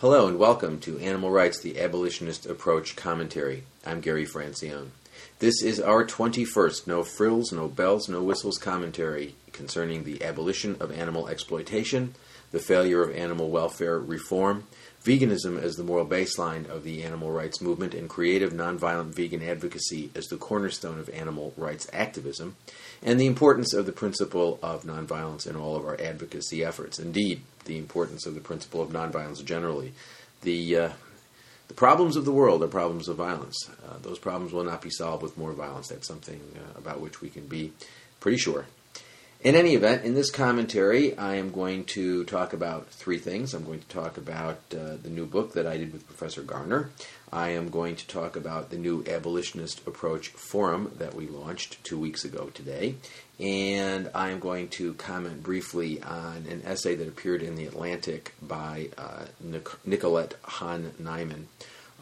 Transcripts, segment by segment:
Hello and welcome to Animal Rights, the Abolitionist Approach Commentary. I'm Gary Francione. This is our 21st No Frills, No Bells, No Whistles commentary concerning the abolition of animal exploitation, the failure of animal welfare reform, veganism as the moral baseline of the animal rights movement, and creative nonviolent vegan advocacy as the cornerstone of animal rights activism, and the importance of the principle of nonviolence in all of our advocacy efforts. Indeed, the importance of the principle of nonviolence generally. The uh, the problems of the world are problems of violence. Uh, those problems will not be solved with more violence. That's something uh, about which we can be pretty sure. In any event, in this commentary, I am going to talk about three things. I'm going to talk about uh, the new book that I did with Professor Garner. I am going to talk about the new abolitionist approach forum that we launched two weeks ago today. And I am going to comment briefly on an essay that appeared in The Atlantic by uh, Nic- Nicolette Hahn Niman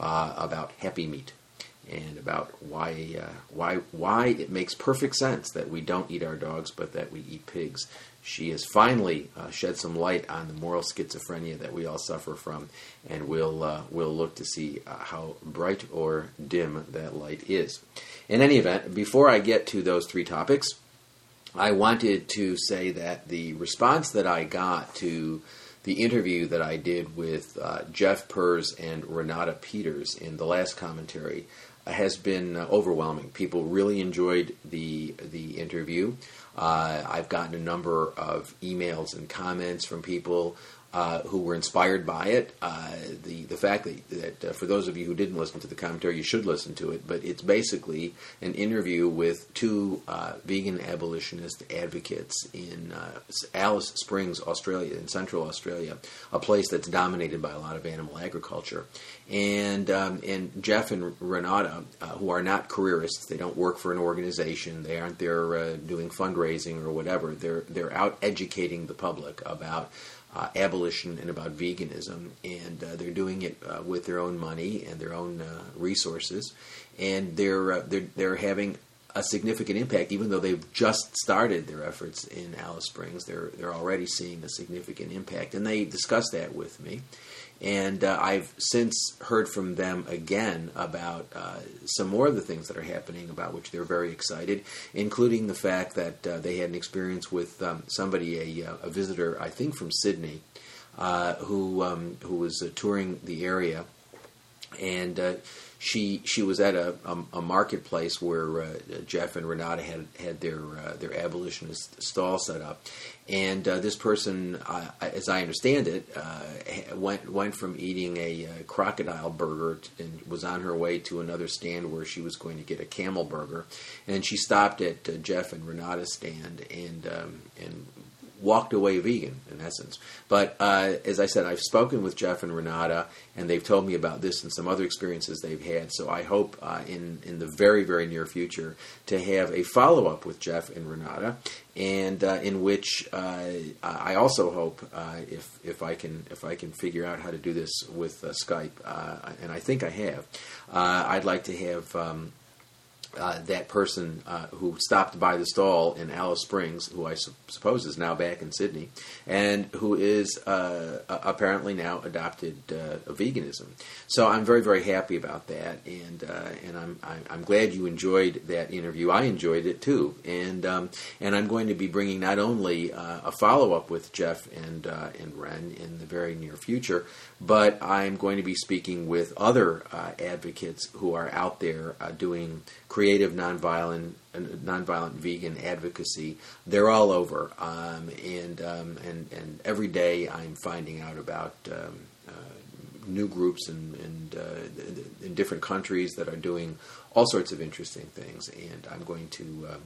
uh, about happy meat and about why uh, why why it makes perfect sense that we don't eat our dogs but that we eat pigs. She has finally uh, shed some light on the moral schizophrenia that we all suffer from, and we'll uh, we'll look to see uh, how bright or dim that light is. In any event, before I get to those three topics, I wanted to say that the response that I got to the interview that I did with uh, Jeff Purz and Renata Peters in the last commentary has been uh, overwhelming. People really enjoyed the the interview. Uh, I've gotten a number of emails and comments from people uh, who were inspired by it. Uh, the the fact that, that uh, for those of you who didn't listen to the commentary, you should listen to it. But it's basically an interview with two uh, vegan abolitionist advocates in uh, Alice Springs, Australia, in Central Australia, a place that's dominated by a lot of animal agriculture. And um, and Jeff and Renata, who are not careerists, they don't work for an organization, they aren't there doing fundraising or whatever. They're they're out educating the public about uh, abolition and about veganism, and uh, they're doing it uh, with their own money and their own uh, resources, and they're uh, they're they're having a significant impact, even though they've just started their efforts in Alice Springs. They're they're already seeing a significant impact, and they discussed that with me. And uh, I've since heard from them again about uh, some more of the things that are happening, about which they're very excited, including the fact that uh, they had an experience with um, somebody, a, uh, a, visitor, I think from Sydney, uh, who um, who was uh, touring the area, and she she was at a, a, a marketplace where uh, Jeff and Renata had had their uh, their abolitionist stall set up, and uh, this person, uh, as I understand it, uh, went went from eating a, uh, crocodile burger and was on her way to another stand where she was going to get a camel burger, and she stopped at Jeff and Renata's stand and um, and walked away vegan in essence. But uh, as I said, I've spoken with Jeff and Renata, and they've told me about this and some other experiences they've had. So I hope uh, in in the very very near future to have a follow up with Jeff and Renata, and uh, in which uh, I also hope uh, if if I can if I can figure out how to do this with uh, Skype, and I think I have, I'd like to have. Um, uh, that person uh, who stopped by the stall in Alice Springs, who I su- suppose is now back in Sydney, and who is uh, apparently now adopted uh, veganism. So I'm very very happy about that, and uh, and I'm, I'm glad you enjoyed that interview. I enjoyed it too, and um, and I'm going to be bringing not only uh, a follow up with Jeff and and Ren in the very near future, but I'm going to be speaking with other advocates who are out there doing creative nonviolent nonviolent vegan advocacy. They're all over, um, and um, and and every day I'm finding out about. Um, uh, new groups in, in, uh, in different countries that are doing all sorts of interesting things, and I'm going to uh,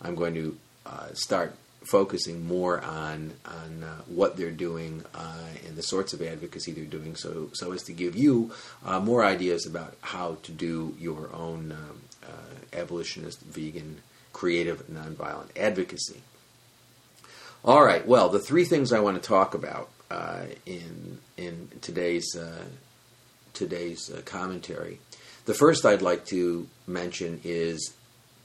I'm going to uh, start focusing more on on uh, what they're doing uh, and the sorts of advocacy they're doing, so so as to give you uh, more ideas about how to do your own um, uh, abolitionist, vegan, creative, nonviolent advocacy. All right. Well, the three things I want to talk about uh, in in today's uh, today's commentary. The first I'd like to mention is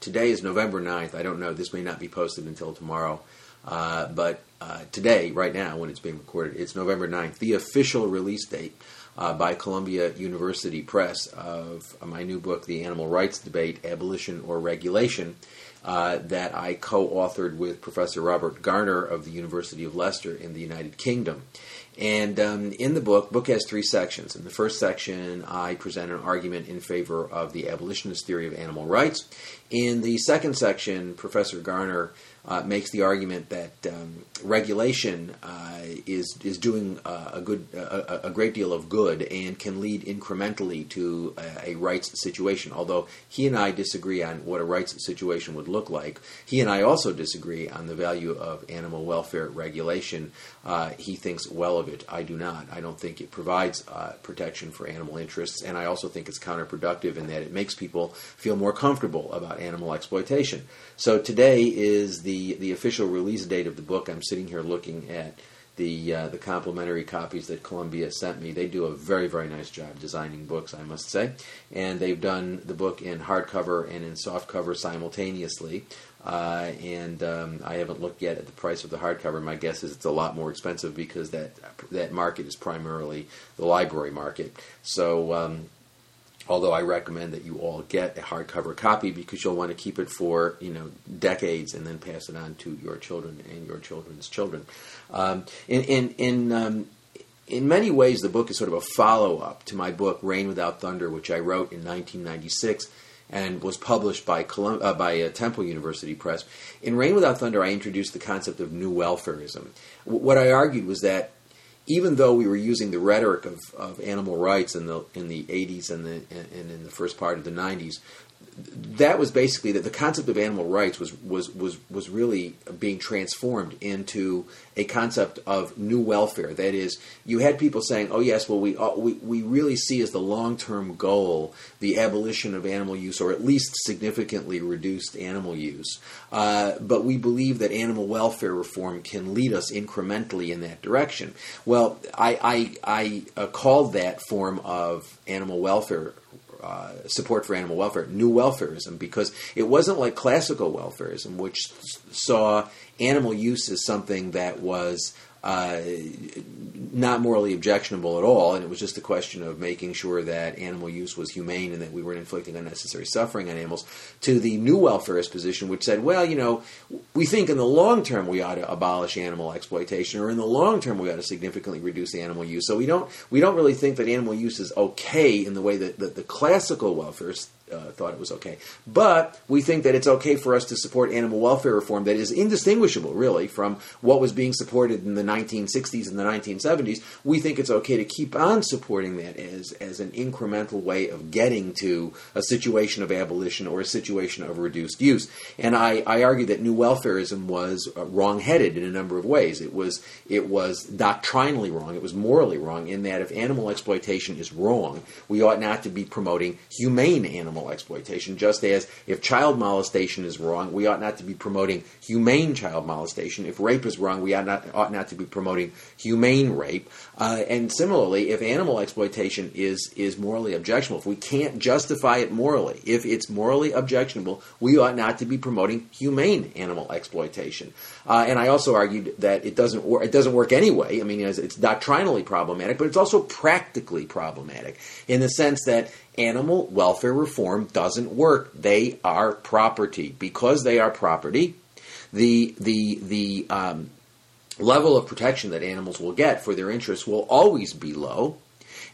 today is November 9th. I don't know. This may not be posted until tomorrow. Uh, but uh, today, right now, when it's being recorded, it's November 9th, the official release date uh, by Columbia University Press of my new book, The Animal Rights Debate Abolition or Regulation, uh, that I co authored with Professor Robert Garner of the University of Leicester in the United Kingdom. And um, in the book, book has three sections. In the first section, I present an argument in favor of the abolitionist theory of animal rights. In the second section, Professor Garner uh, makes the argument that um, regulation uh, is is doing uh, a good a, a, great deal of good and can lead incrementally to a, a, rights situation. Although he and I disagree on what a rights situation would look like, he and I also disagree on the value of animal welfare regulation. Uh, he thinks well of it. I do not. I don't think it provides uh, protection for animal interests, and I also think it's counterproductive in that it makes people feel more comfortable about animal exploitation. So today is the the official release date of the book. I'm sitting here looking at the uh, the complimentary copies that Columbia sent me. They do a very very nice job designing books, I must say, and they've done the book in hardcover and in softcover simultaneously. Uh, and um, I haven't looked yet at the price of the hardcover. My guess is it's a lot more expensive because that that market is primarily the library market. So um, although I recommend that you all get a hardcover copy because you'll want to keep it for you know decades and then pass it on to your children and your children's children. Um, in in in, um, in many ways, the book is sort of a follow up to my book Rain Without Thunder, which I wrote in 1996 and was published by Colum- uh, by uh, Temple University Press. In Rain Without Thunder, I introduced the concept of new welfarism. W- what I argued was that even though we were using the rhetoric of, of animal rights in the in the 80s and the and in the first part of the 90s, that was basically that the concept of animal rights was was was was really being transformed into a concept of new welfare. That is, you had people saying, "Oh yes, well we uh, we we really see as the long term goal the abolition of animal use, or at least significantly reduced animal use." Uh, but we believe that animal welfare reform can lead us incrementally in that direction. Well, I I, I uh, called that form of animal welfare uh, support for animal welfare, new welfarism, because it wasn't like classical welfarism, which saw animal use as something that was uh, not morally objectionable at all, and it was just a question of making sure that animal use was humane and that we weren't inflicting unnecessary suffering on animals, to the new welfarist position, which said, well, you know, we think in the long term we ought to abolish animal exploitation, or in the long term we ought to significantly reduce animal use. So we don't we don't really think that animal use is okay in the way that, that the classical welfarists uh, thought it was okay. But we think that it's okay for us to support animal welfare reform that is indistinguishable, really, from what was being supported in the 1960s and the 1970s. We think it's okay to keep on supporting that as, as an incremental way of getting to a situation of abolition or a situation of reduced use. And I, I argue that new welfarism was uh, wrong-headed in a number of ways. It was it was doctrinally wrong. It was morally wrong in that if animal exploitation is wrong, we ought not to be promoting humane animal animal exploitation, just as if child molestation is wrong, we ought not to be promoting humane child molestation. If rape is wrong, we ought not, ought not to be promoting humane rape. Uh, and similarly, if animal exploitation is, is morally objectionable, if we can't justify it morally, if it's morally objectionable, we ought not to be promoting humane animal exploitation. Uh, and I also argued that it doesn't work. It doesn't work anyway. I mean, it's doctrinally problematic, but it's also practically problematic in the sense that animal welfare reform doesn't work. They are property. Because they are property, the the the um, level of protection that animals will get for their interests will always be low,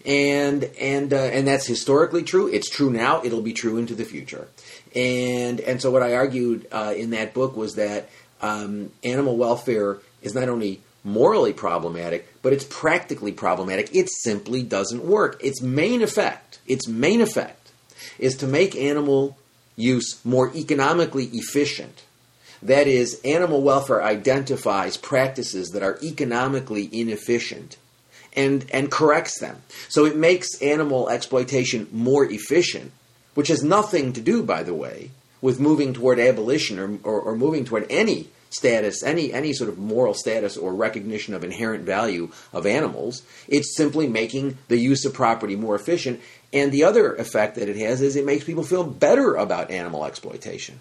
and and uh, and that's historically true. It's true now. It'll be true into the future. And and so what I argued uh, in that book was that um, animal welfare is not only morally problematic, but it's practically problematic. It simply doesn't work. Its main effect, its main effect, is to make animal use more economically efficient. That is, animal welfare identifies practices that are economically inefficient and, and corrects them. So it makes animal exploitation more efficient, which has nothing to do, by the way, with moving toward abolition or, or, or moving toward any status, any any sort of moral status or recognition of inherent value of animals. It's simply making the use of property more efficient. And the other effect that it has is it makes people feel better about animal exploitation.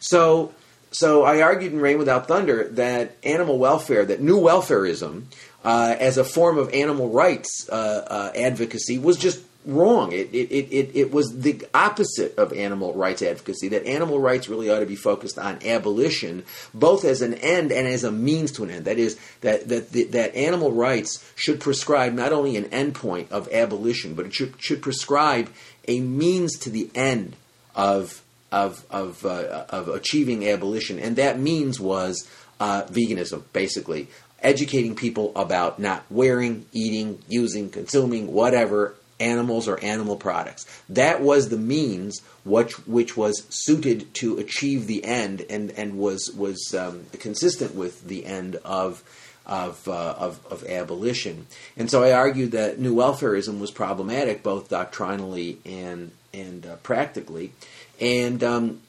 So so I argued in Rain Without Thunder that animal welfare, that new welfarism, uh, as a form of animal rights uh, uh, advocacy was just wrong. It, it, it, it, was the opposite of animal rights advocacy, that animal rights really ought to be focused on abolition, both as an end and as a means to an end. That is, that, that, that animal rights should prescribe not only an endpoint of abolition, but it should, should prescribe a means to the end of, of, of, uh, of achieving abolition. And that means was uh, veganism, basically educating people about not wearing, eating, using, consuming, whatever animals or animal products. That was the means which which was suited to achieve the end and and was was um, consistent with the end of. Of, uh, of, of abolition, and so I argued that new welfarism was problematic both doctrinally and and uh, practically, and um,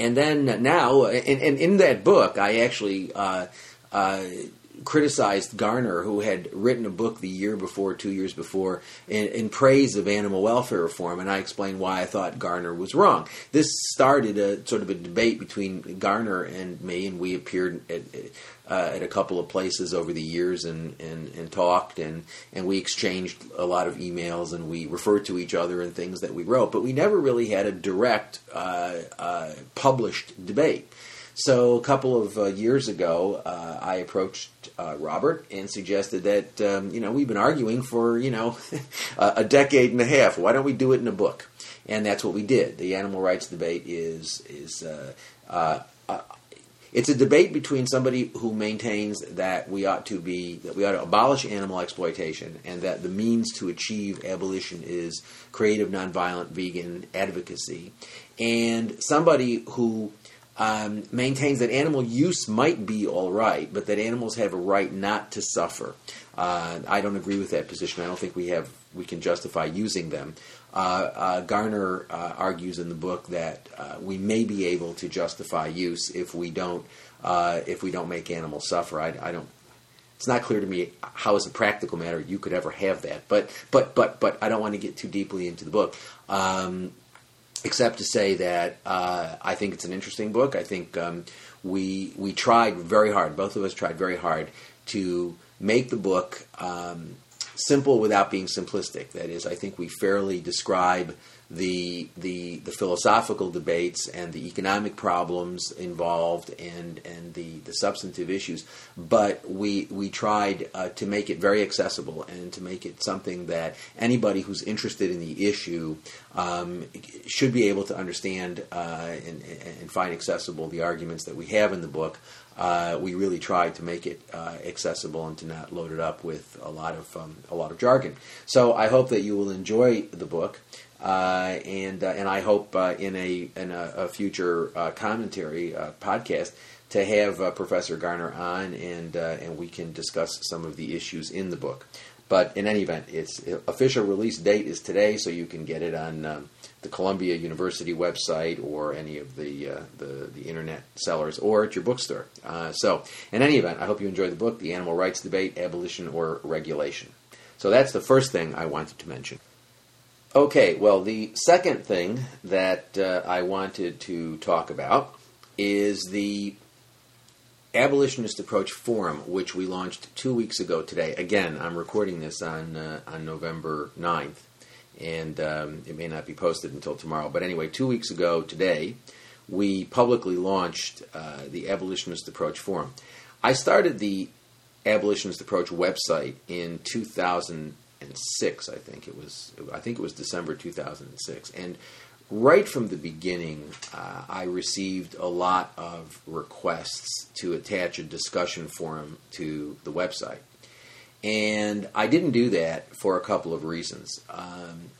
and then now, and, and, in that book, I actually uh, uh criticized Garner, who had written a book the year before, two years before, in, in, praise of animal welfare reform, and I explained why I thought Garner was wrong. This started a sort of a debate between Garner and me, and we appeared at, uh, at a couple of places over the years and, and, and talked, and, and we exchanged a lot of emails, and we referred to each other and things that we wrote, but we never really had a direct uh, uh, published debate. So a couple of uh, years ago, uh, I approached uh, Robert and suggested that um, you know we've been arguing for you know a decade and a half. Why don't we do it in a book? And that's what we did. The animal rights debate is is uh, uh, uh, it's a debate between somebody who maintains that we ought to be that we ought to abolish animal exploitation and that the means to achieve abolition is creative nonviolent vegan advocacy and somebody who um, maintains that animal use might be all right, but that animals have a right not to suffer. Uh, I don't agree with that position. I don't think we have we can justify using them. Uh, uh, Garner uh, argues in the book that uh, we may be able to justify use if we don't uh, if we don't make animals suffer. I, I, don't. It's not clear to me how, as a practical matter, you could ever have that. But but but but I don't want to get too deeply into the book. Um, except to say that uh, I think it's an interesting book. I think um, we we tried very hard. Both of us tried very hard to make the book um, simple without being simplistic. That is, I think we fairly describe the the the philosophical debates and the economic problems involved and and the the substantive issues but we we tried uh, to make it very accessible and to make it something that anybody who's interested in the issue um, should be able to understand uh, and, and find accessible the arguments that we have in the book uh, we really tried to make it uh, accessible and to not load it up with a lot of um, a lot of jargon. So I hope that you will enjoy the book. Uh, and uh, and I hope uh, in a in a, a future commentary podcast to have Professor Garner on and and we can discuss some of the issues in the book. But in any event, its official release date is today, so you can get it on um, the Columbia University website or any of the, uh, the, the internet sellers or at your bookstore. Uh, so, in any event, I hope you enjoy the book, The Animal Rights Debate: Abolition or Regulation. So that's the first thing I wanted to mention. Okay, well, the second thing that uh, I wanted to talk about is the Abolitionist Approach Forum, which we launched two weeks ago today. Again, I'm recording this on uh, on November 9th, and um, it may not be posted until tomorrow. But anyway, two weeks ago today, we publicly launched uh, the Abolitionist Approach Forum. I started the Abolitionist Approach website in 2000 six, I think it was. I think it was December 2006, and right from the beginning, uh, I received a lot of requests to attach a discussion forum to the website, and I didn't do that for a couple of reasons. Um,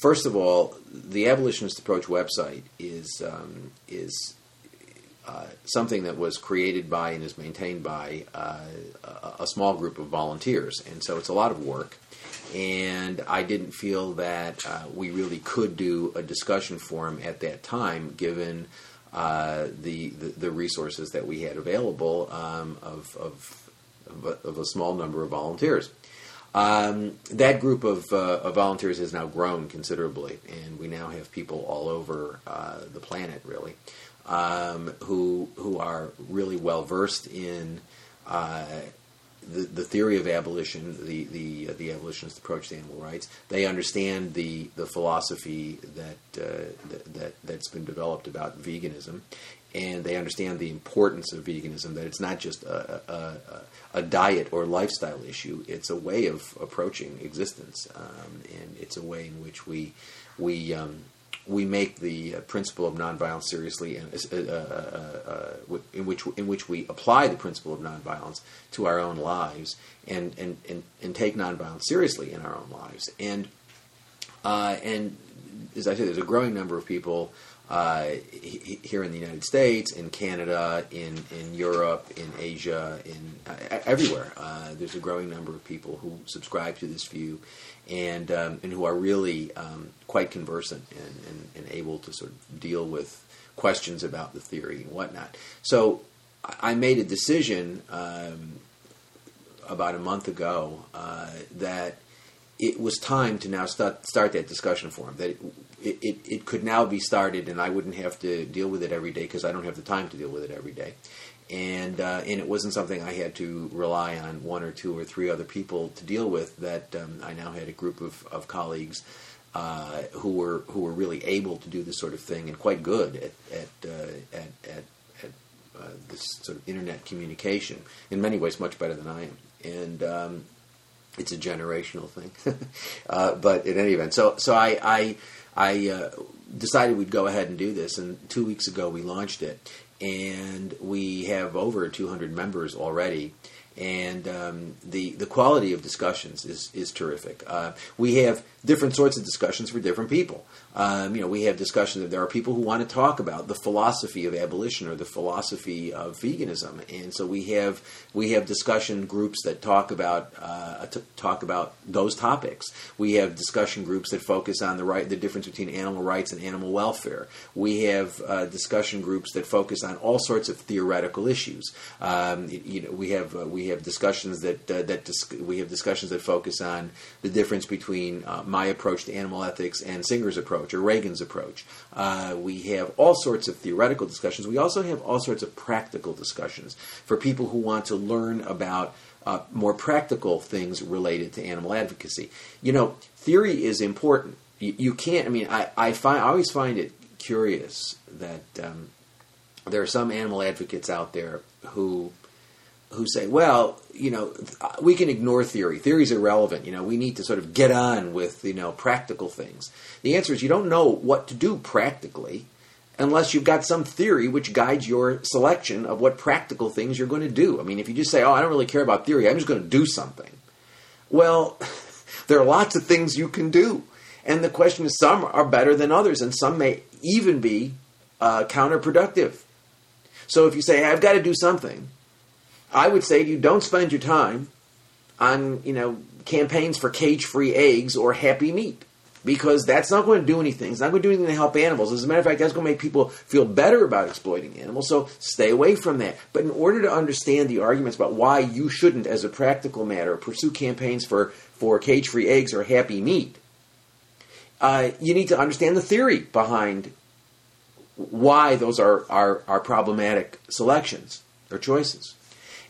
first of all, the abolitionist approach website is um, is uh, something that was created by and is maintained by uh, a, small group of volunteers, and so it's a lot of work and I didn't feel that uh, we really could do a discussion forum at that time, given uh, the, the, the resources that we had available um, of, of, of a, small number of volunteers. Um, that group of, uh, of, volunteers has now grown considerably, and we now have people all over uh, the planet, really, um, who who are really well versed in uh, the, the theory of abolition, the the uh, the abolitionist approach to animal rights. They understand the the philosophy that, uh, that that that's been developed about veganism, and they understand the importance of veganism. That it's not just a, a, a diet or lifestyle issue; it's a way of approaching existence, um, and it's a way in which we we um, we make the uh, principle of nonviolence seriously, and uh, uh, uh, in which in which we apply the principle of nonviolence to our own lives, and and and, and take nonviolence seriously in our own lives, and uh, and as I said, there's a growing number of people uh, here in the United States, in Canada, in in Europe, in Asia, in everywhere. there's a growing number of people who subscribe to this view, and um, and who are really um, quite conversant and, and, and, able to sort of deal with questions about the theory and whatnot. So I made a decision um, about a month ago uh, that it was time to now start start that discussion forum. That it, it could now be started, and I wouldn't have to deal with it every day because I don't have the time to deal with it every day and uh, and it wasn't something I had to rely on one or two or three other people to deal with. That um, I now had a group of, of colleagues uh, who were who were really able to do this sort of thing and quite good at at uh, at, at, at uh, this sort of internet communication. In many ways, much better than I am, and. Um, it's a generational thing, uh, but in any event, so so I I, I uh, decided we'd go ahead and do this, and two weeks ago we launched it, and we have over 200 members already. And um, the the quality of discussions is is terrific. Uh, we have different sorts of discussions for different people. Um, you know, we have discussions that there are people who want to talk about the philosophy of abolition or the philosophy of veganism, and so we have we have discussion groups that talk about uh, t- talk about those topics. We have discussion groups that focus on the right the difference between animal rights and animal welfare. We have uh, discussion groups that focus on all sorts of theoretical issues. Um, you know, we have uh, we have discussions that uh, that dis- we have discussions that focus on the difference between uh, my approach to animal ethics and Singer's approach or Regan's approach. Uh, we have all sorts of theoretical discussions. We also have all sorts of practical discussions for people who want to learn about uh, more practical things related to animal advocacy. You know, theory is important. You, you can't. I mean, I, I find I always find it curious that um, there are some animal advocates out there who who say, well, you know, we can ignore theory. Theory's irrelevant. You know, we need to sort of get on with, you know, practical things. The answer is you don't know what to do practically unless you've got some theory which guides your selection of what practical things you're going to do. I mean, if you just say, oh, I don't really care about theory, I'm just going to do something. Well, there are lots of things you can do. And the question is, some are better than others, and some may even be uh, counterproductive. So if you say, I've got to do something, I would say you, don't spend your time on you know campaigns for cage-free eggs or happy meat because that's not going to do anything. It's not going to do anything to help animals. As a matter of fact, that's going to make people feel better about exploiting animals. So stay away from that. But in order to understand the arguments about why you shouldn't, as a practical matter, pursue campaigns for for cage-free eggs or happy meat, uh, you need to understand the theory behind why those are, are, are problematic selections or choices.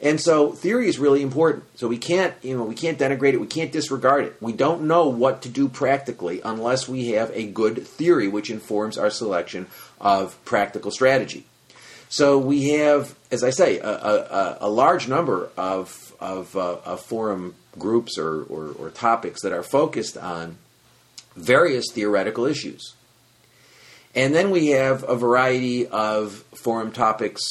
And so theory is really important. So we can't, you know, we can't denigrate it. We can't disregard it. We don't know what to do practically unless we have a good theory which informs our selection of practical strategy. So we have, as I say, a, a, a large number of, of, uh, of forum groups or, or, or topics that are focused on various theoretical issues. And then we have a variety of forum topics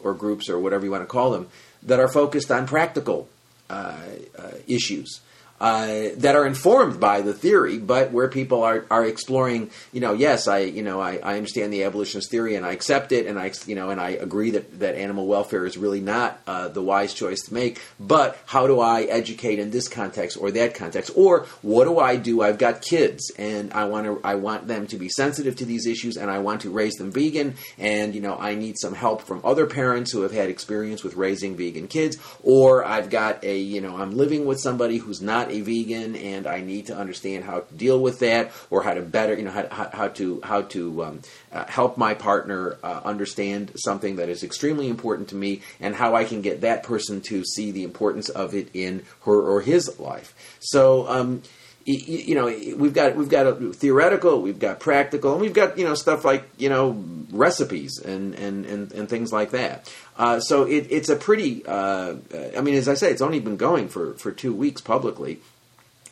or groups or whatever you want to call them that are focused on practical uh, uh, issues uh, that are informed by the theory, but where people are, are exploring, you know, yes, I, you know, I, I understand the abolitionist theory and I accept it, and I, you know, and I agree that, that animal welfare is really not uh, the wise choice to make. But how do I educate in this context or that context, or what do I do? I've got kids, and I want to, I want them to be sensitive to these issues, and I want to raise them vegan, and you know, I need some help from other parents who have had experience with raising vegan kids, or I've got a, you know, I'm living with somebody who's not not a vegan and I need to understand how to deal with that or how to better, you know, how, how, to how to um, uh, help my partner uh, understand something that is extremely important to me and how I can get that person to see the importance of it in her or his life. So. Um, you know, we've got we've got a theoretical, we've got practical, and we've got you know stuff like you know recipes and and and, and things like that. Uh, so it, it's a pretty. Uh, I mean, as I say, it's only been going for for two weeks publicly.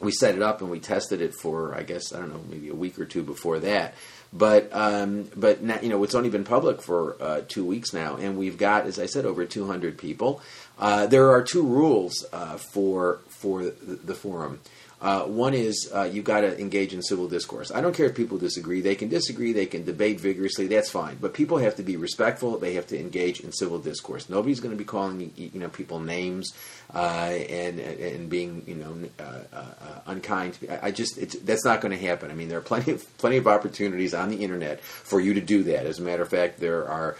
We set it up and we tested it for I guess I don't know maybe a week or two before that. But um, but now, you know it's only been public for uh, two weeks now, and we've got, as I said, over 200 people. Uh, there are two rules uh, for for the, the forum. Uh, one is uh, you've got to engage in civil discourse. I don't care if people disagree; they can disagree, they can debate vigorously. That's fine. But people have to be respectful. They have to engage in civil discourse. Nobody's going to be calling you know people names uh, and and being you know uh, uh, unkind. I just that's not going to happen. I mean, there are plenty of plenty of opportunities on the internet for you to do that. As a matter of fact, there are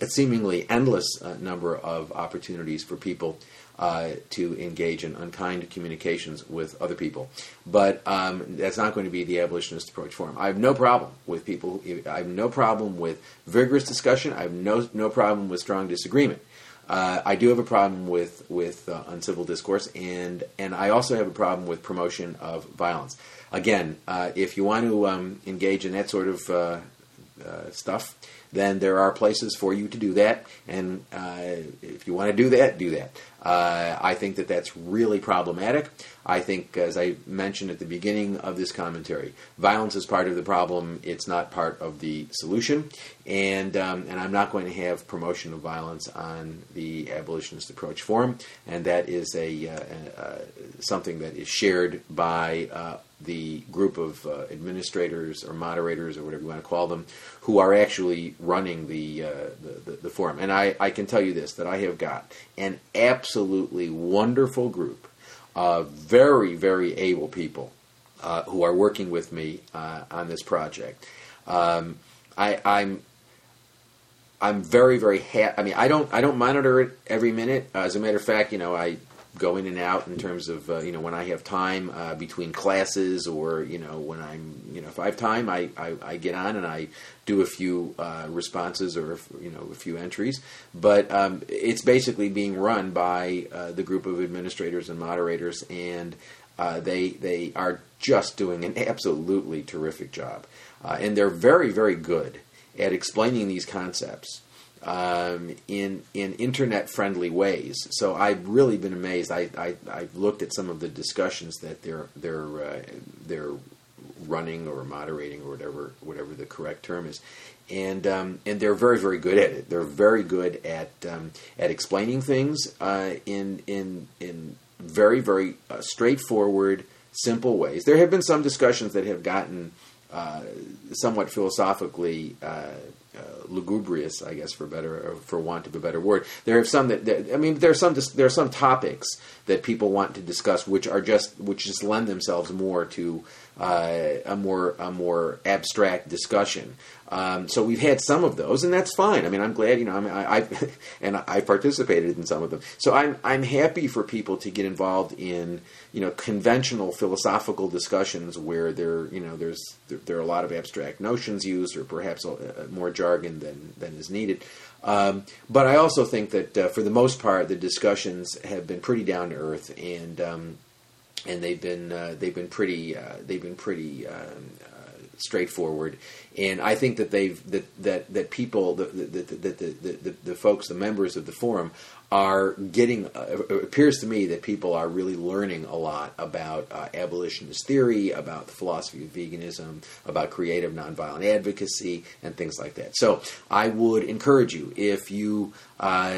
a seemingly endless number of opportunities for people uh, to engage in unkind communications with other people. But um, that's not going to be the abolitionist approach forum. I have no problem with people. I have no problem with vigorous discussion. I have no no problem with strong disagreement. Uh, I do have a problem with with uh, uncivil discourse, and and I also have a problem with promotion of violence. Again, uh, if you want to um, engage in that sort of uh, uh, stuff, then there are places for you to do that. And uh, if you want to do that, do that. Uh, I think that that's really problematic. I think, as I mentioned at the beginning of this commentary, violence is part of the problem. It's not part of the solution. And um, and I'm not going to have promotion of violence on the abolitionist approach forum. And that is a, uh, uh something that is shared by uh, the group of uh, administrators or moderators or whatever you want to call them who are actually running the, uh, the, the, the, forum. And I, I can tell you this that I have got an absolutely wonderful group of very, very able people uh, who are working with me uh, on this project. Um, I, I'm I'm very very happy. I mean, I don't I don't monitor it every minute. Uh, as a matter of fact, you know, I go in and out in terms of uh, you know when I have time uh, between classes or you know when I'm you know if I have time I, I, I get on and I do a few uh, responses or you know a few entries but um, it's basically being run by uh, the group of administrators and moderators and uh, they they are just doing an absolutely terrific job uh, and they're very very good at explaining these concepts um, in in internet friendly ways. So I've really been amazed. I, I have looked at some of the discussions that they're they're uh, they're running or moderating or whatever whatever the correct term is, and um, and they're very very good at it. They're very good at um, at explaining things uh, in in in very very uh, straightforward simple ways. There have been some discussions that have gotten uh, somewhat philosophically uh, lugubrious, I guess, for better for want of a better word. There are some that, that, I mean, there are some there are some topics that people want to discuss, which are just which just lend themselves more to uh, a more a more abstract discussion. Um, so we've had some of those, and that's fine. I mean, I'm glad you know. I I, I and I participated in some of them. So I'm I'm happy for people to get involved in you know conventional philosophical discussions where there you know there's there, there are a lot of abstract notions used, or perhaps a, a more jargon than than is needed. Um, but I also think that uh, for the most part, the discussions have been pretty down to earth, and um, and they've been uh, they've been pretty uh, they've been pretty um, uh, straightforward. And I think that they've that that, that people the, the, the, the, the folks the members of the forum are getting uh, it appears to me that people are really learning a lot about uh, abolitionist theory about the philosophy of veganism about creative nonviolent advocacy and things like that. So i would encourage you if you uh,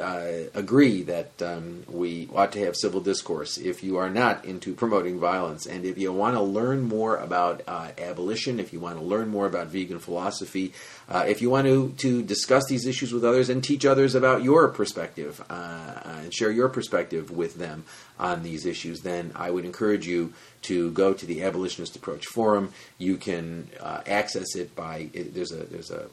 uh, agree that um, we ought to have civil discourse if you are not into promoting violence and if you want to learn more about uh, abolition if you want to learn more about vegan philosophy uh, if you want to, to discuss these issues with others and teach others about your perspective uh, and share your perspective with them on these issues, then I would encourage you to go to the Abolitionist Approach Forum. You can uh, access it by there's a there's a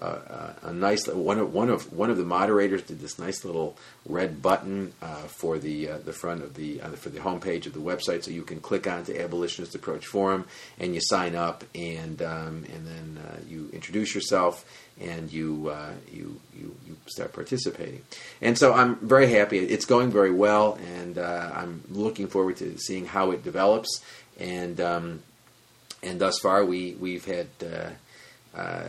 uh, a nice one of one of one of the moderators did this nice little red button uh, for the uh, the front of the uh, for the homepage of the website, so you can click onto Abolitionist Approach Forum and you sign up, and um, and then uh, you introduce yourself and you, uh, you you you start participating. And so I'm very happy. It's going very well, and I'm looking forward to seeing how it develops. And um, and thus far, we we've had uh,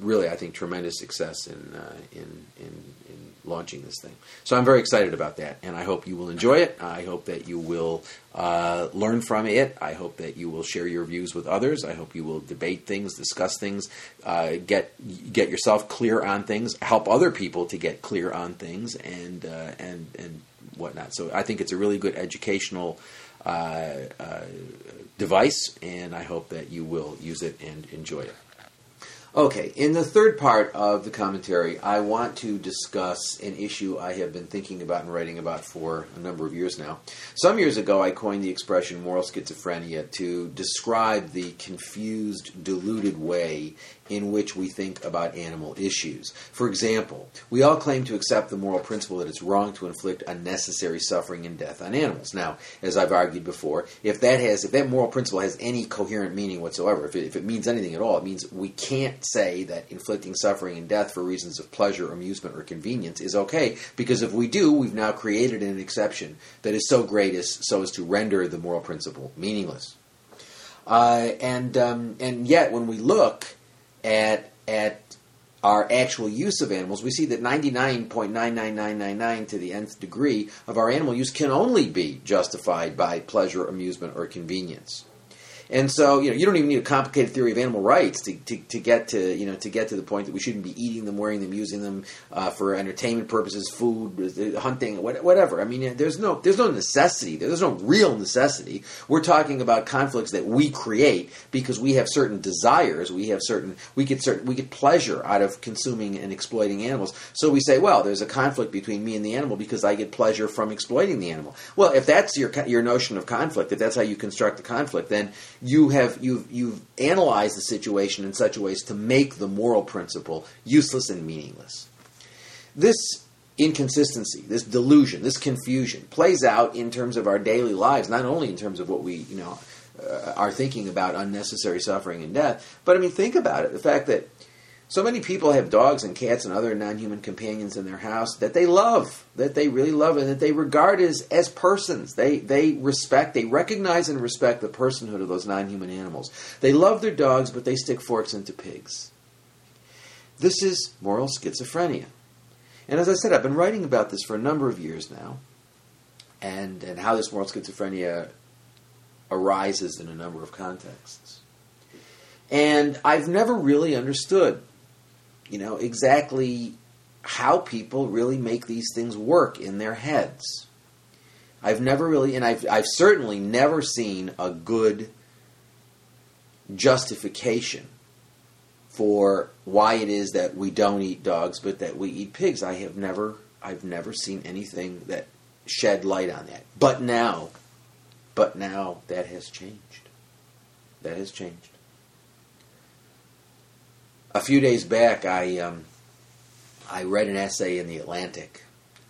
really, I think, tremendous success in, uh, in, in, in, launching this thing. So I'm very excited about that, and I hope you will enjoy it. I hope that you will uh, learn from it. I hope that you will share your views with others. I hope you will debate things, discuss things, uh, get get yourself clear on things, help other people to get clear on things, and uh, and and whatnot. So I think it's a really good educational. Uh, device, and I hope that you will use it and enjoy it. Okay, in the third part of the commentary, I want to discuss an issue I have been thinking about and writing about for a number of years now. Some years ago, I coined the expression moral schizophrenia to describe the confused, deluded way in which we think about animal issues. For example, we all claim to accept the moral principle that it's wrong to inflict unnecessary suffering and death on animals. Now, as I've argued before, if that has if that moral principle has any coherent meaning whatsoever, if it, if it means anything at all, it means we can't say that inflicting suffering and death for reasons of pleasure, amusement, or convenience is okay, because if we do, we've now created an exception that is so great as so as to render the moral principle meaningless. Uh, and um, and yet, when we look at at our actual use of animals, we see that 99.99999 to the nth degree of our animal use can only be justified by pleasure, amusement, or convenience. And so, you know, you don't even need a complicated theory of animal rights to, to, to get to, you know, to get to the point that we shouldn't be eating them, wearing them, using them uh, for entertainment purposes, food, hunting, whatever. I mean, there's no, there's no necessity. There's no real necessity. We're talking about conflicts that we create because we have certain desires. We have certain, we get certain, we get pleasure out of consuming and exploiting animals. So we say, well, there's a conflict between me and the animal because I get pleasure from exploiting the animal. Well, if that's your your notion of conflict, if that's how you construct the conflict, then you have you've you've analyzed the situation in such a way as to make the moral principle useless and meaningless. This inconsistency, this delusion, this confusion plays out in terms of our daily lives, not only in terms of what we you know uh, are thinking about unnecessary suffering and death, but I mean think about it, the fact that so many people have dogs and cats and other non human companions in their house that they love, that they really love, and that they regard as, as persons. They, they respect, they recognize and respect the personhood of those non human animals. They love their dogs, but they stick forks into pigs. This is moral schizophrenia. And as I said, I've been writing about this for a number of years now, and, and how this moral schizophrenia arises in a number of contexts. And I've never really understood you know, exactly how people really make these things work in their heads. I've never really, and I've, I've certainly never seen a good justification for why it is that we don't eat dogs but that we eat pigs. I have never, I've never seen anything that shed light on that. But now, but now that has changed. That has changed a few days back, I um, I read an essay in the Atlantic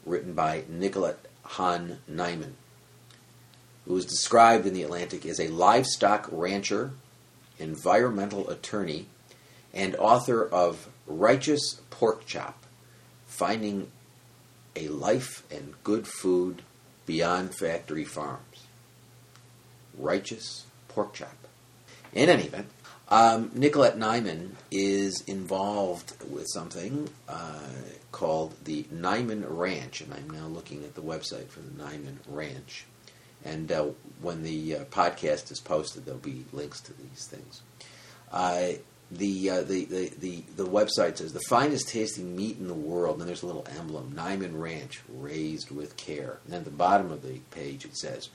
written by Nicolette Hahn Niman, who is described in the Atlantic as a livestock rancher, environmental attorney, and author of Righteous Pork Chop: Finding a Life and Good Food Beyond Factory Farms. Righteous Pork Chop. In any event, um, Nicolette Niman is involved with something uh, called the Niman Ranch, and I'm now looking at the website for the Niman Ranch. And uh, when the uh, podcast is posted, there'll be links to these things. Uh, the, uh, the, the, the, the website says the finest tasting meat in the world, and there's a little emblem, Niman Ranch, raised with care. And at the bottom of the page it says,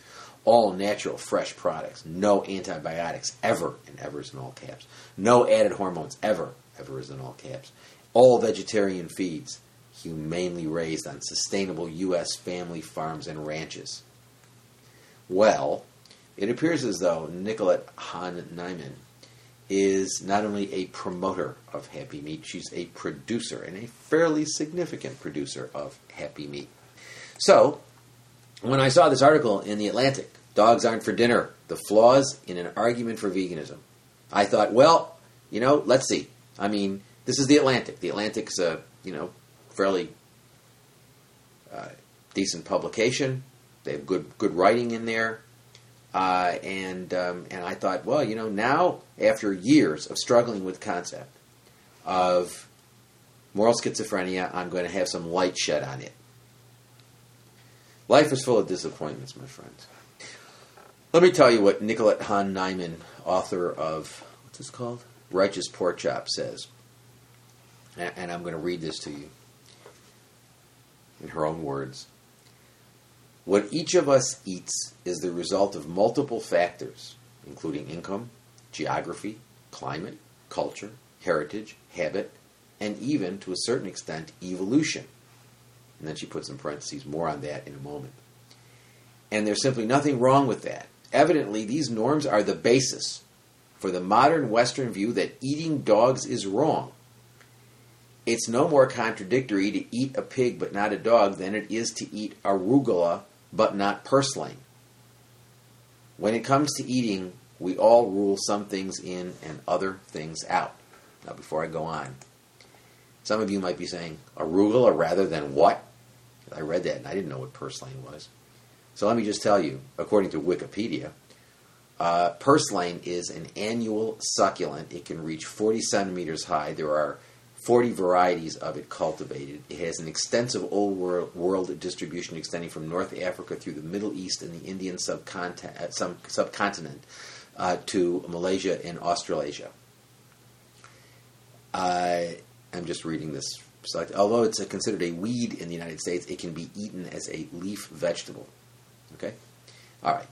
all natural, fresh products, no antibiotics ever, and ever is in all caps, no added hormones ever, ever is in all caps, all vegetarian feeds, humanely raised on sustainable U.S. family farms and ranches. Well, it appears as though Nicolette Hahn Niman is not only a promoter of Happy Meat, she's a producer and a fairly significant producer of Happy Meat. So, when I saw this article in The Atlantic, Dogs Aren't for Dinner, the flaws in an argument for veganism, I thought, well, you know, let's see. I mean, this is The Atlantic. The Atlantic's a, you know, fairly uh, decent publication. They have good good writing in there. Uh, and um, and I thought, well, you know, now after years of struggling with the concept of moral schizophrenia, I'm going to have some light shed on it. Life is full of disappointments, my friends. Let me tell you what Nicolette Hahn Niman, author of what's this called, Righteous Pork Chop, says, and I'm going to read this to you in her own words. What each of us eats is the result of multiple factors, including income, geography, climate, culture, heritage, habit, and even, to a certain extent, evolution. And then she puts in parentheses more on that in a moment. And there's simply nothing wrong with that. Evidently, these norms are the basis for the modern Western view that eating dogs is wrong. It's no more contradictory to eat a pig but not a dog than it is to eat arugula but not purslane. When it comes to eating, we all rule some things in and other things out. Now, before I go on, some of you might be saying arugula rather than what? I read that and I didn't know what purslane was. So let me just tell you, according to Wikipedia, uh, purslane is an annual succulent. It can reach 40 centimeters high. There are 40 varieties of it cultivated. It has an extensive old world, distribution extending from North Africa through the Middle East and the Indian subcontinent, uh, subcontinent uh, to Malaysia and Australasia. I'm just reading this. Although it's considered a weed in the United States, it can be eaten as a leaf vegetable. Okay? All right.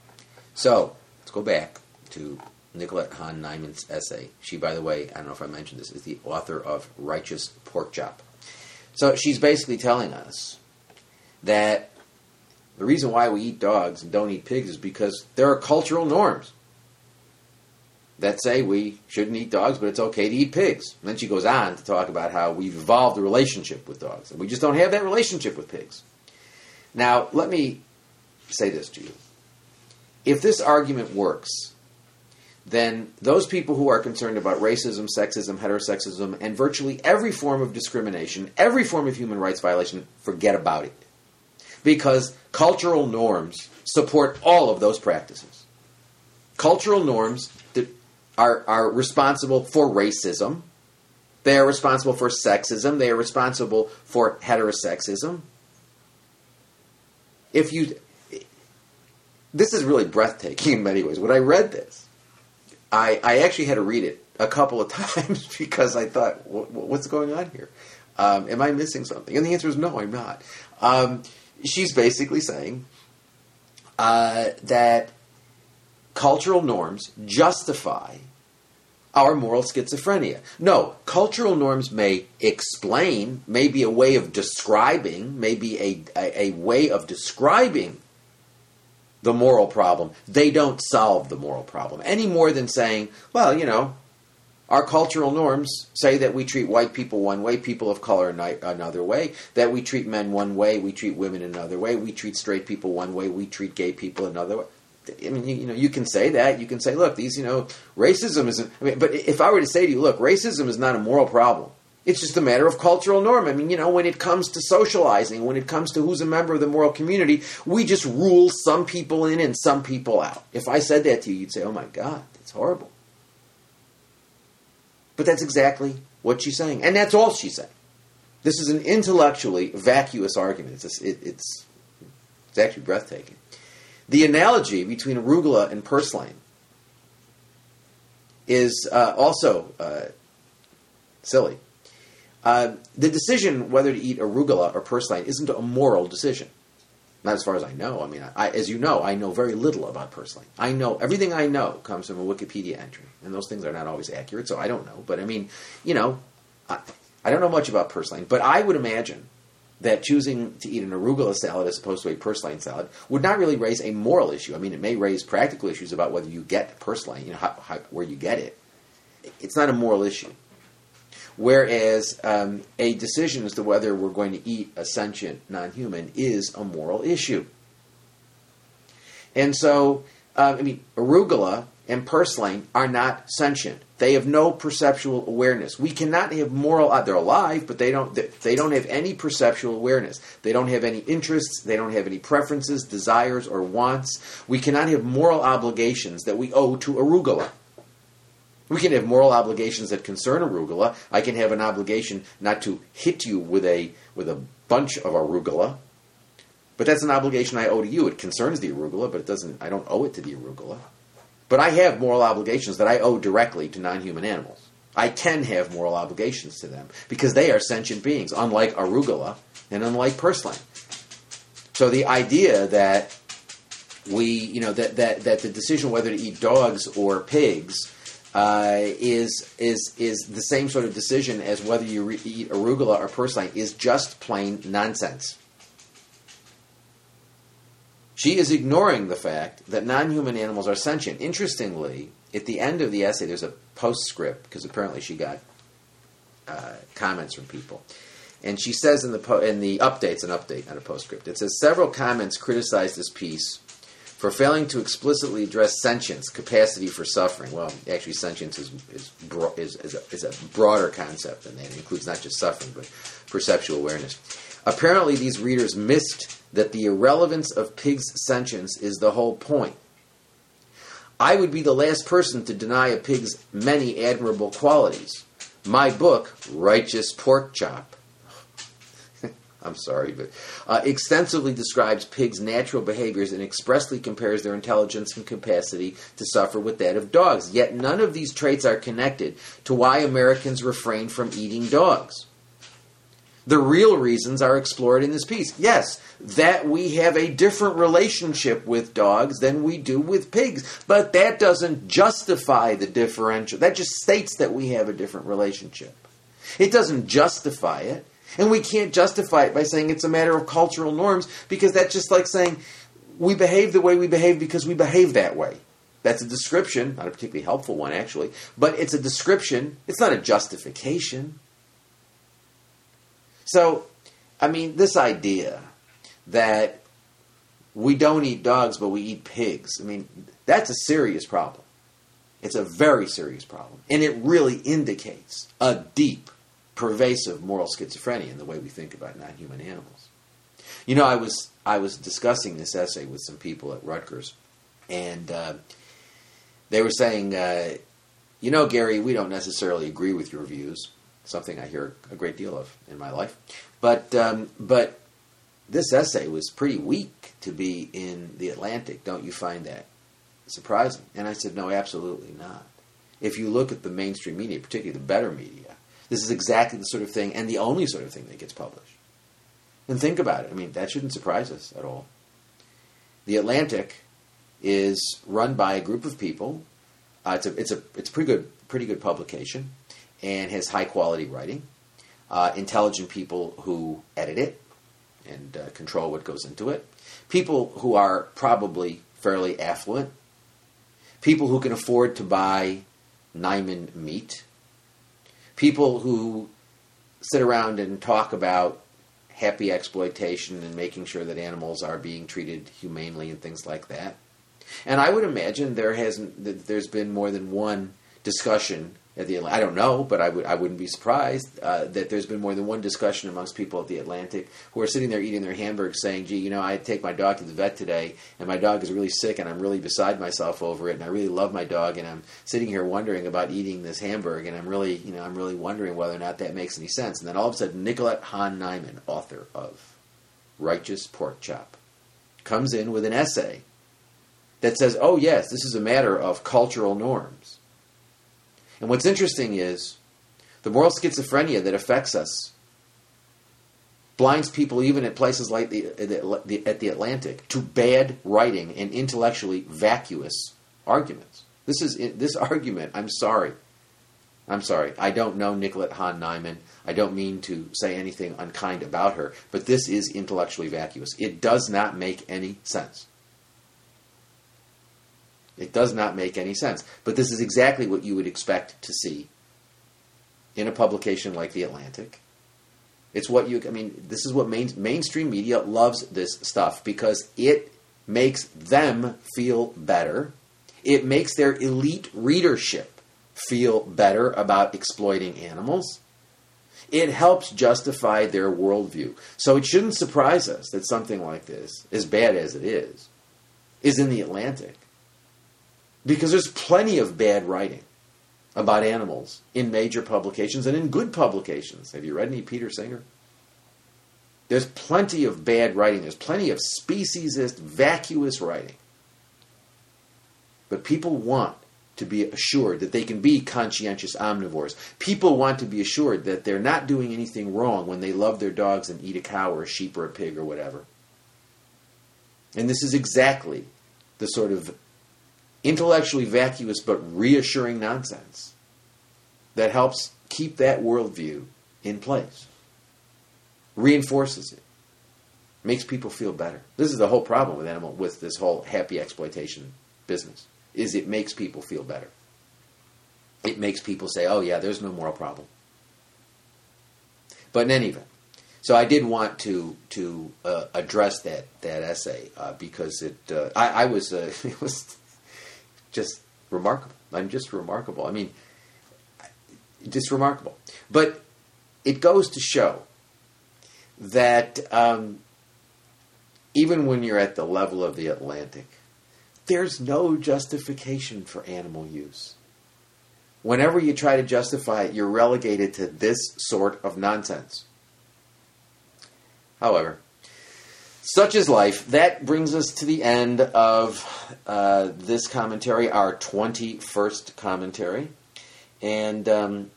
So, let's go back to Nicolette Hahn Niman's essay. She, by the way, I don't know if I mentioned this, is the author of Righteous Pork Chop. So she's basically telling us that the reason why we eat dogs and don't eat pigs is because there are cultural norms that say we shouldn't eat dogs, but it's okay to eat pigs. And then she goes on to talk about how we've evolved a relationship with dogs, and we just don't have that relationship with pigs. Now, let me say this to you. If this argument works, then those people who are concerned about racism, sexism, heterosexism, and virtually every form of discrimination, every form of human rights violation, forget about it. Because cultural norms support all of those practices. Cultural norms are, are responsible for racism, they are responsible for sexism, they are responsible for heterosexism. If you. This is really breathtaking in many ways. When I read this, I, I actually had to read it a couple of times because I thought, what's going on here? Um, am I missing something? And the answer is no, I'm not. Um, she's basically saying uh, that cultural norms justify our moral schizophrenia. No, cultural norms may explain, may be a way of describing, may be a, a, a way of describing the moral problem. They don't solve the moral problem any more than saying, well, you know, our cultural norms say that we treat white people one way, people of color another way, that we treat men one way, we treat women another way, we treat straight people one way, we treat gay people another way. I mean, you, you know, you can say that. You can say, look, these, you know, racism isn't. I mean, but if I were to say to you, look, racism is not a moral problem. It's just a matter of cultural norm. I mean, you know, when it comes to socializing, when it comes to who's a member of the moral community, we just rule some people in and some people out. If I said that to you, you'd say, oh my God, that's horrible. But that's exactly what she's saying. And that's all she's saying. This is an intellectually vacuous argument. It's, it, it's, it's actually breathtaking. The analogy between arugula and purslane is uh, also uh, silly. Uh, the decision whether to eat arugula or purslane isn't a moral decision. Not as far as I know. I mean, I, as you know, I know very little about purslane. I know everything I know comes from a Wikipedia entry, and those things are not always accurate, so I don't know. But I mean, you know, I, I don't know much about purslane, but I would imagine that choosing to eat an arugula salad as opposed to a purslane salad would not really raise a moral issue. I mean, it may raise practical issues about whether you get purslane, you know, how, how, where you get it. it's not a moral issue. Whereas um, a decision as to whether we're going to eat a sentient non-human is a moral issue. And so, uh, I mean, arugula and purslane are not sentient. They have no perceptual awareness. We cannot have moral. Uh, they're alive, but they don't. They don't have any perceptual awareness. They don't have any interests. They don't have any preferences, desires, or wants. We cannot have moral obligations that we owe to arugula. We can have moral obligations that concern arugula. I can have an obligation not to hit you with a with a bunch of arugula, but that's an obligation I owe to you. It concerns the arugula, but it doesn't. I don't owe it to the arugula. But I have moral obligations that I owe directly to non-human animals. I can have moral obligations to them because they are sentient beings, unlike arugula and unlike purslane. So the idea that we, you know, that, that, that the decision whether to eat dogs or pigs uh, is is is the same sort of decision as whether you re- eat arugula or purslane is just plain nonsense. She is ignoring the fact that non-human animals are sentient. Interestingly, at the end of the essay, there's a postscript because apparently she got uh, comments from people. And she says in the po- in the updates, an update, not a postscript. It says several comments criticize this piece for failing to explicitly address sentience, capacity for suffering. Well, actually, sentience is is, bro- is, is, a, is a broader concept than that. It includes not just suffering, but perceptual awareness. Apparently, these readers missed that the irrelevance of pigs' sentience is the whole point. I would be the last person to deny a pig's many admirable qualities. My book, Righteous Pork Chop, I'm sorry, but uh, extensively describes pigs' natural behaviors and expressly compares their intelligence and capacity to suffer with that of dogs. Yet none of these traits are connected to why Americans refrain from eating dogs. The real reasons are explored in this piece. Yes, that we have a different relationship with dogs than we do with pigs, but that doesn't justify the differential. That just states that we have a different relationship. It doesn't justify it. And we can't justify it by saying it's a matter of cultural norms because that's just like saying we behave the way we behave because we behave that way. That's a description, not a particularly helpful one actually, but it's a description. It's not a justification. So, I mean, this idea that we don't eat dogs but we eat pigs, I mean, that's a serious problem. It's a very serious problem. And it really indicates a deep pervasive moral schizophrenia in the way we think about non-human animals. You know, I was I was discussing this essay with some people at Rutgers, and uh, they were saying, uh, "You know, Gary, we don't necessarily agree with your views." Something I hear a great deal of in my life, but um, but this essay was pretty weak to be in the Atlantic. Don't you find that surprising? And I said, "No, absolutely not." If you look at the mainstream media, particularly the better media this is exactly the sort of thing and the only sort of thing that gets published. And think about it. I mean, that shouldn't surprise us at all. The Atlantic is run by a group of people. Uh, it's a it's a it's a pretty good pretty good publication, and has high quality writing. Uh, intelligent people who edit it and uh, control what goes into it. People who are probably fairly affluent. People who can afford to buy Niman meat people who sit around and talk about happy exploitation and making sure that animals are being treated humanely and things like that. And I would imagine there hasn't there's been more than one discussion at the I don't know, but I would I wouldn't be surprised uh, that there's been more than one discussion amongst people at the Atlantic who are sitting there eating their hamburgers, saying, "Gee, you know, I take my dog to the vet today, and my dog is really sick, and I'm really beside myself over it, and I really love my dog, and I'm sitting here wondering about eating this hamburger, and I'm really, you know, I'm really wondering whether or not that makes any sense." And then all of a sudden, Nicolette Hahn Niman, author of Righteous Pork Chop, comes in with an essay that says, "Oh yes, this is a matter of cultural norms." And what's interesting is the moral schizophrenia that affects us blinds people even at places like the, the, at the Atlantic to bad writing and intellectually vacuous arguments. This is this argument. I'm sorry. I'm sorry. I don't know Nicolette Hahn Niman. I don't mean to say anything unkind about her, but this is intellectually vacuous. It does not make any sense. It does not make any sense. But this is exactly what you would expect to see in a publication like The Atlantic. It's what you, I mean, this is what main, mainstream media loves this stuff because it makes them feel better. It makes their elite readership feel better about exploiting animals. It helps justify their worldview. So it shouldn't surprise us that something like this, as bad as it is, is in the Atlantic. Because there's plenty of bad writing about animals in major publications and in good publications. Have you read any Peter Singer? There's plenty of bad writing. There's plenty of speciesist, vacuous writing. But people want to be assured that they can be conscientious omnivores. People want to be assured that they're not doing anything wrong when they love their dogs and eat a cow or a sheep or a pig or whatever. And this is exactly the sort of intellectually vacuous but reassuring nonsense that helps keep that worldview in place, reinforces it, makes people feel better. This is the whole problem with animal with this whole happy exploitation business is it makes people feel better. It makes people say, "Oh yeah, there's no moral problem." But in any event, so I did want to to uh, address that that essay uh, because it uh, I, I, was uh, it was just remarkable. I'm just remarkable. I mean, just remarkable. But it goes to show that um, even when you're at the level of the Atlantic, there's no justification for animal use. Whenever you try to justify it, you're relegated to this sort of nonsense. However, such is life. That brings us to the end of uh, this commentary, our 21st commentary. And um,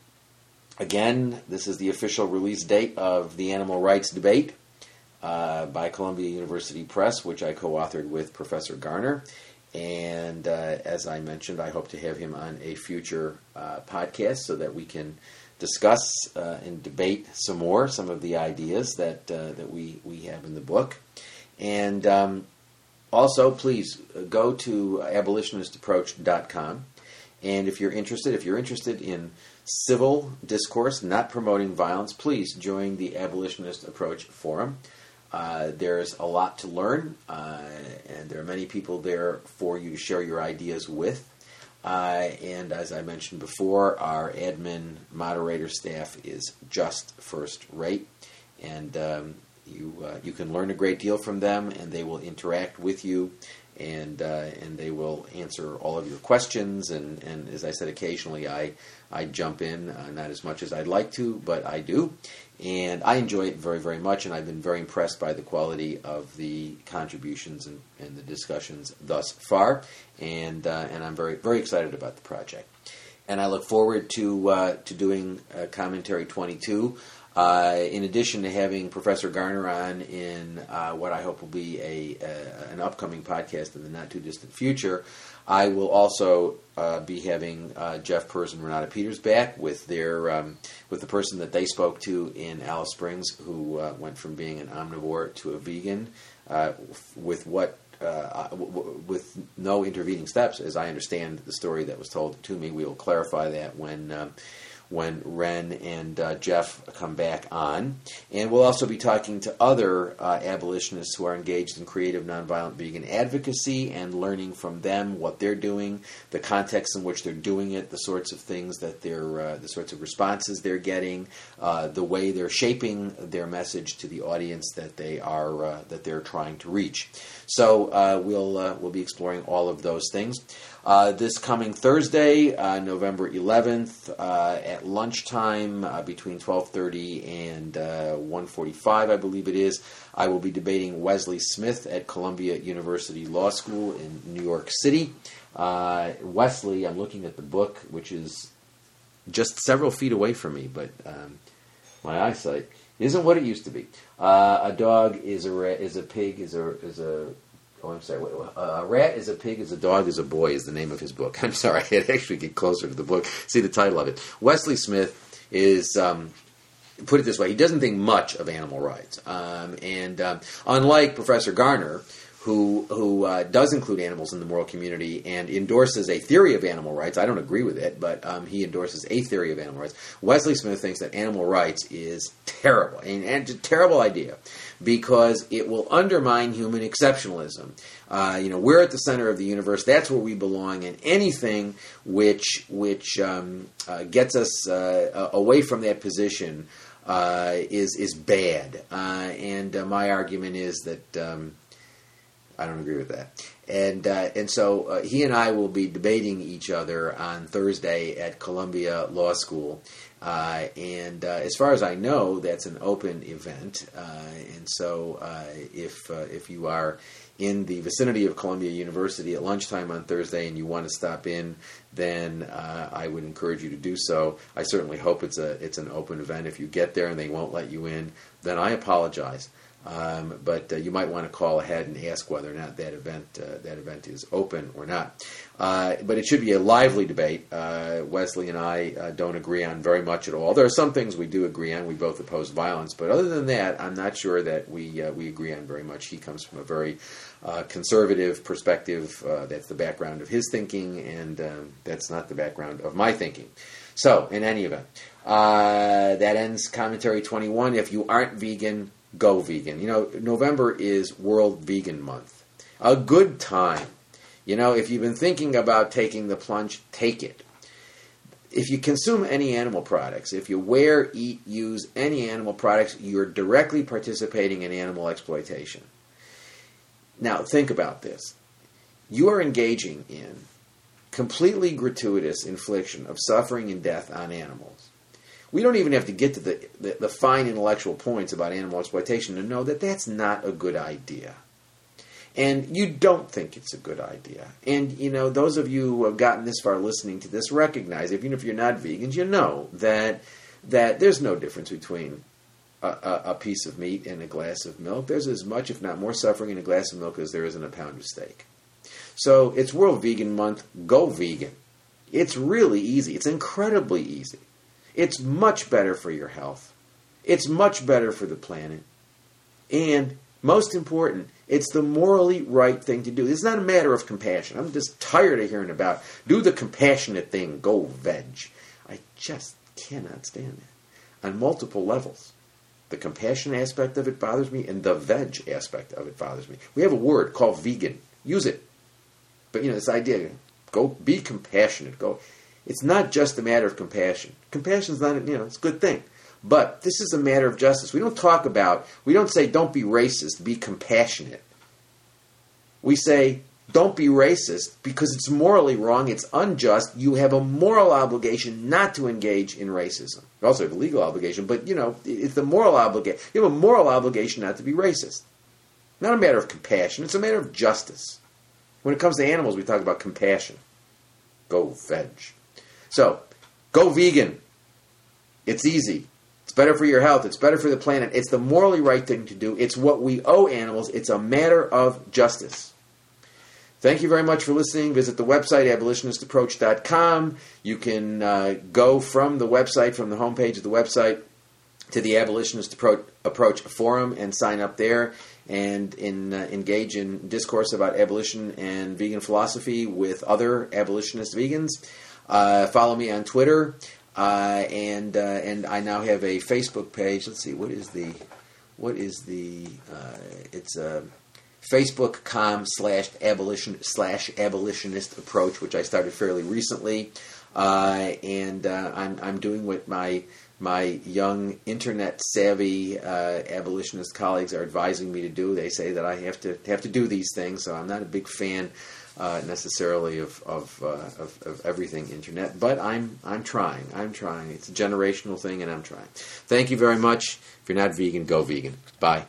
again, this is the official release date of the Animal Rights Debate uh, by Columbia University Press, which I co authored with Professor Garner. And uh, as I mentioned, I hope to have him on a future uh, podcast so that we can discuss uh, and debate some more some of the ideas that uh, that we we have in the book. And um, also, please uh, go to abolitionistapproach.com. And if you're interested, if you're interested in civil discourse, not promoting violence, please join the Abolitionist Approach Forum. Uh, there's a lot to learn, uh, and there are many people there for you to share your ideas with. Uh, and as I mentioned before, our admin moderator staff is just first rate, and um, you uh, you can learn a great deal from them, and they will interact with you, and uh, and they will answer all of your questions. And, and as I said, occasionally I I jump in, uh, not as much as I'd like to, but I do. And I enjoy it very, very much, and I've been very impressed by the quality of the contributions and, and the discussions thus far. And, uh, and I'm very, very excited about the project. And I look forward to, uh, to doing Commentary 22. Uh, in addition to having Professor Garner on in uh, what I hope will be a, an upcoming podcast in the not too distant future, I will also uh, be having uh, Jeff Perz and Renata Peters back with their um, with the person that they spoke to in Alice Springs, who uh, went from being an omnivore to a vegan, uh, with what w- with no intervening steps, as I understand the story that was told to me. We will clarify that when um, when Ren and uh, Jeff come back on. And we'll also be talking to other uh, abolitionists who are engaged in creative nonviolent vegan advocacy and learning from them what they're doing, the context in which they're doing it, the sorts of things that they're, uh, the sorts of responses they're getting, uh, the way they're shaping their message to the audience that they are uh, that they're trying to reach. So uh, we'll we'll be exploring all of those things. Uh, this coming Thursday, uh, November 11th, uh, at lunchtime uh, between 12:30 and 1:45, uh, I believe it is, I will be debating Wesley Smith at Columbia University Law School in New York City. Wesley, I'm looking at the book, which is just several feet away from me, but um, my eyesight isn't what it used to be. a dog is a is a pig is a is a Oh, I'm sorry. A rat is a pig, is a dog, is a boy is the name of his book. I'm sorry. I had actually get closer to the book, see the title of it. Wesley Smith is, um, put it this way, he doesn't think much of animal rights. Um, and um, unlike Professor Garner, who who uh, does include animals in the moral community and endorses a theory of animal rights. I don't agree with it, but um, he endorses a theory of animal rights. Wesley Smith thinks that animal rights is terrible and, and a terrible idea because it will undermine human exceptionalism. Uh, you know, we're at the center of the universe. That's where we belong, and anything which which um, uh, gets us uh, away from that position uh, is is bad. Uh, and my argument is that. Um, I don't agree with that. And uh, and so uh, he and I will be debating each other on Thursday at Columbia Law School. Uh, and uh, as far as I know, that's an open event. Uh, and so uh, if if you are in the vicinity of Columbia University at lunchtime on Thursday and you want to stop in, then I would encourage you to do so. I certainly hope it's a it's an open event. If you get there and they won't let you in, then I apologize. Um, but uh, you might want to call ahead and ask whether or not that event uh, that event is open or not. Uh, but it should be a lively debate. Uh, Wesley and I uh, don't agree on very much at all. There are some things we do agree on. We both oppose violence, but other than that, I'm not sure that we uh, we agree on very much. He comes from a very conservative perspective. that's the background of his thinking, and that's not the background of my thinking. So, in any event, that ends commentary 21. If you aren't vegan, go vegan. You know, November is World Vegan Month. A good time. You know, if you've been thinking about taking the plunge, take it. If you consume any animal products, if you wear, eat, use any animal products, you're directly participating in animal exploitation. Now, think about this. You are engaging in completely gratuitous infliction of suffering and death on animals we don't even have to get to the, the, the, fine intellectual points about animal exploitation to know that that's not a good idea. And you don't think it's a good idea. And, you know, those of you who have gotten this far listening to this recognize, even if you're not vegans, you know that, that there's no difference between a, a, a piece of meat and a glass of milk. There's as much, if not more, suffering in a glass of milk as there is in a pound of steak. So it's World Vegan Month. Go vegan. It's really easy. It's incredibly easy. It's much better for your health. It's much better for the planet. And most important, it's the morally right thing to do. It's not a matter of compassion. I'm just tired of hearing about do the compassionate thing, go veg. I just cannot stand it on multiple levels. The compassion aspect of it bothers me, and the veg aspect of it bothers me. We have a word called vegan. Use it. But you know, this idea, go be compassionate. Go it's not just a matter of compassion. Compassion is not, you know, it's a good thing. But this is a matter of justice. We don't talk about, we don't say don't be racist, be compassionate. We say don't be racist because it's morally wrong, it's unjust. You have a moral obligation not to engage in racism. You also have a legal obligation, but you know, it's the moral obligation. You have a moral obligation not to be racist. Not a matter of compassion, it's a matter of justice. When it comes to animals, we talk about compassion. Go veg. So, go vegan. It's easy. It's better for your health. It's better for the planet. It's the morally right thing to do. It's what we owe animals. It's a matter of justice. Thank you very much for listening. Visit the website, abolitionistapproach.com. You can uh, go from the website, from the homepage of the website, to the Abolitionist Approach, Approach Forum and sign up there and in, uh, engage in discourse about abolition and vegan philosophy with other abolitionist vegans. Uh, follow me on Twitter, uh, and uh, and I now have a Facebook page. Let's see, what is the what is the it's a Facebook.com slash abolition slash abolitionist approach, which I started fairly recently, uh, and uh, I'm I'm doing what my my young internet savvy uh, abolitionist colleagues are advising me to do. They say that I have to have to do these things, so I'm not a big fan uh, necessarily of of, uh, of, of everything internet, but I'm I'm trying. I'm trying. It's a generational thing, and I'm trying. Thank you very much. If you're not vegan, go vegan. Bye.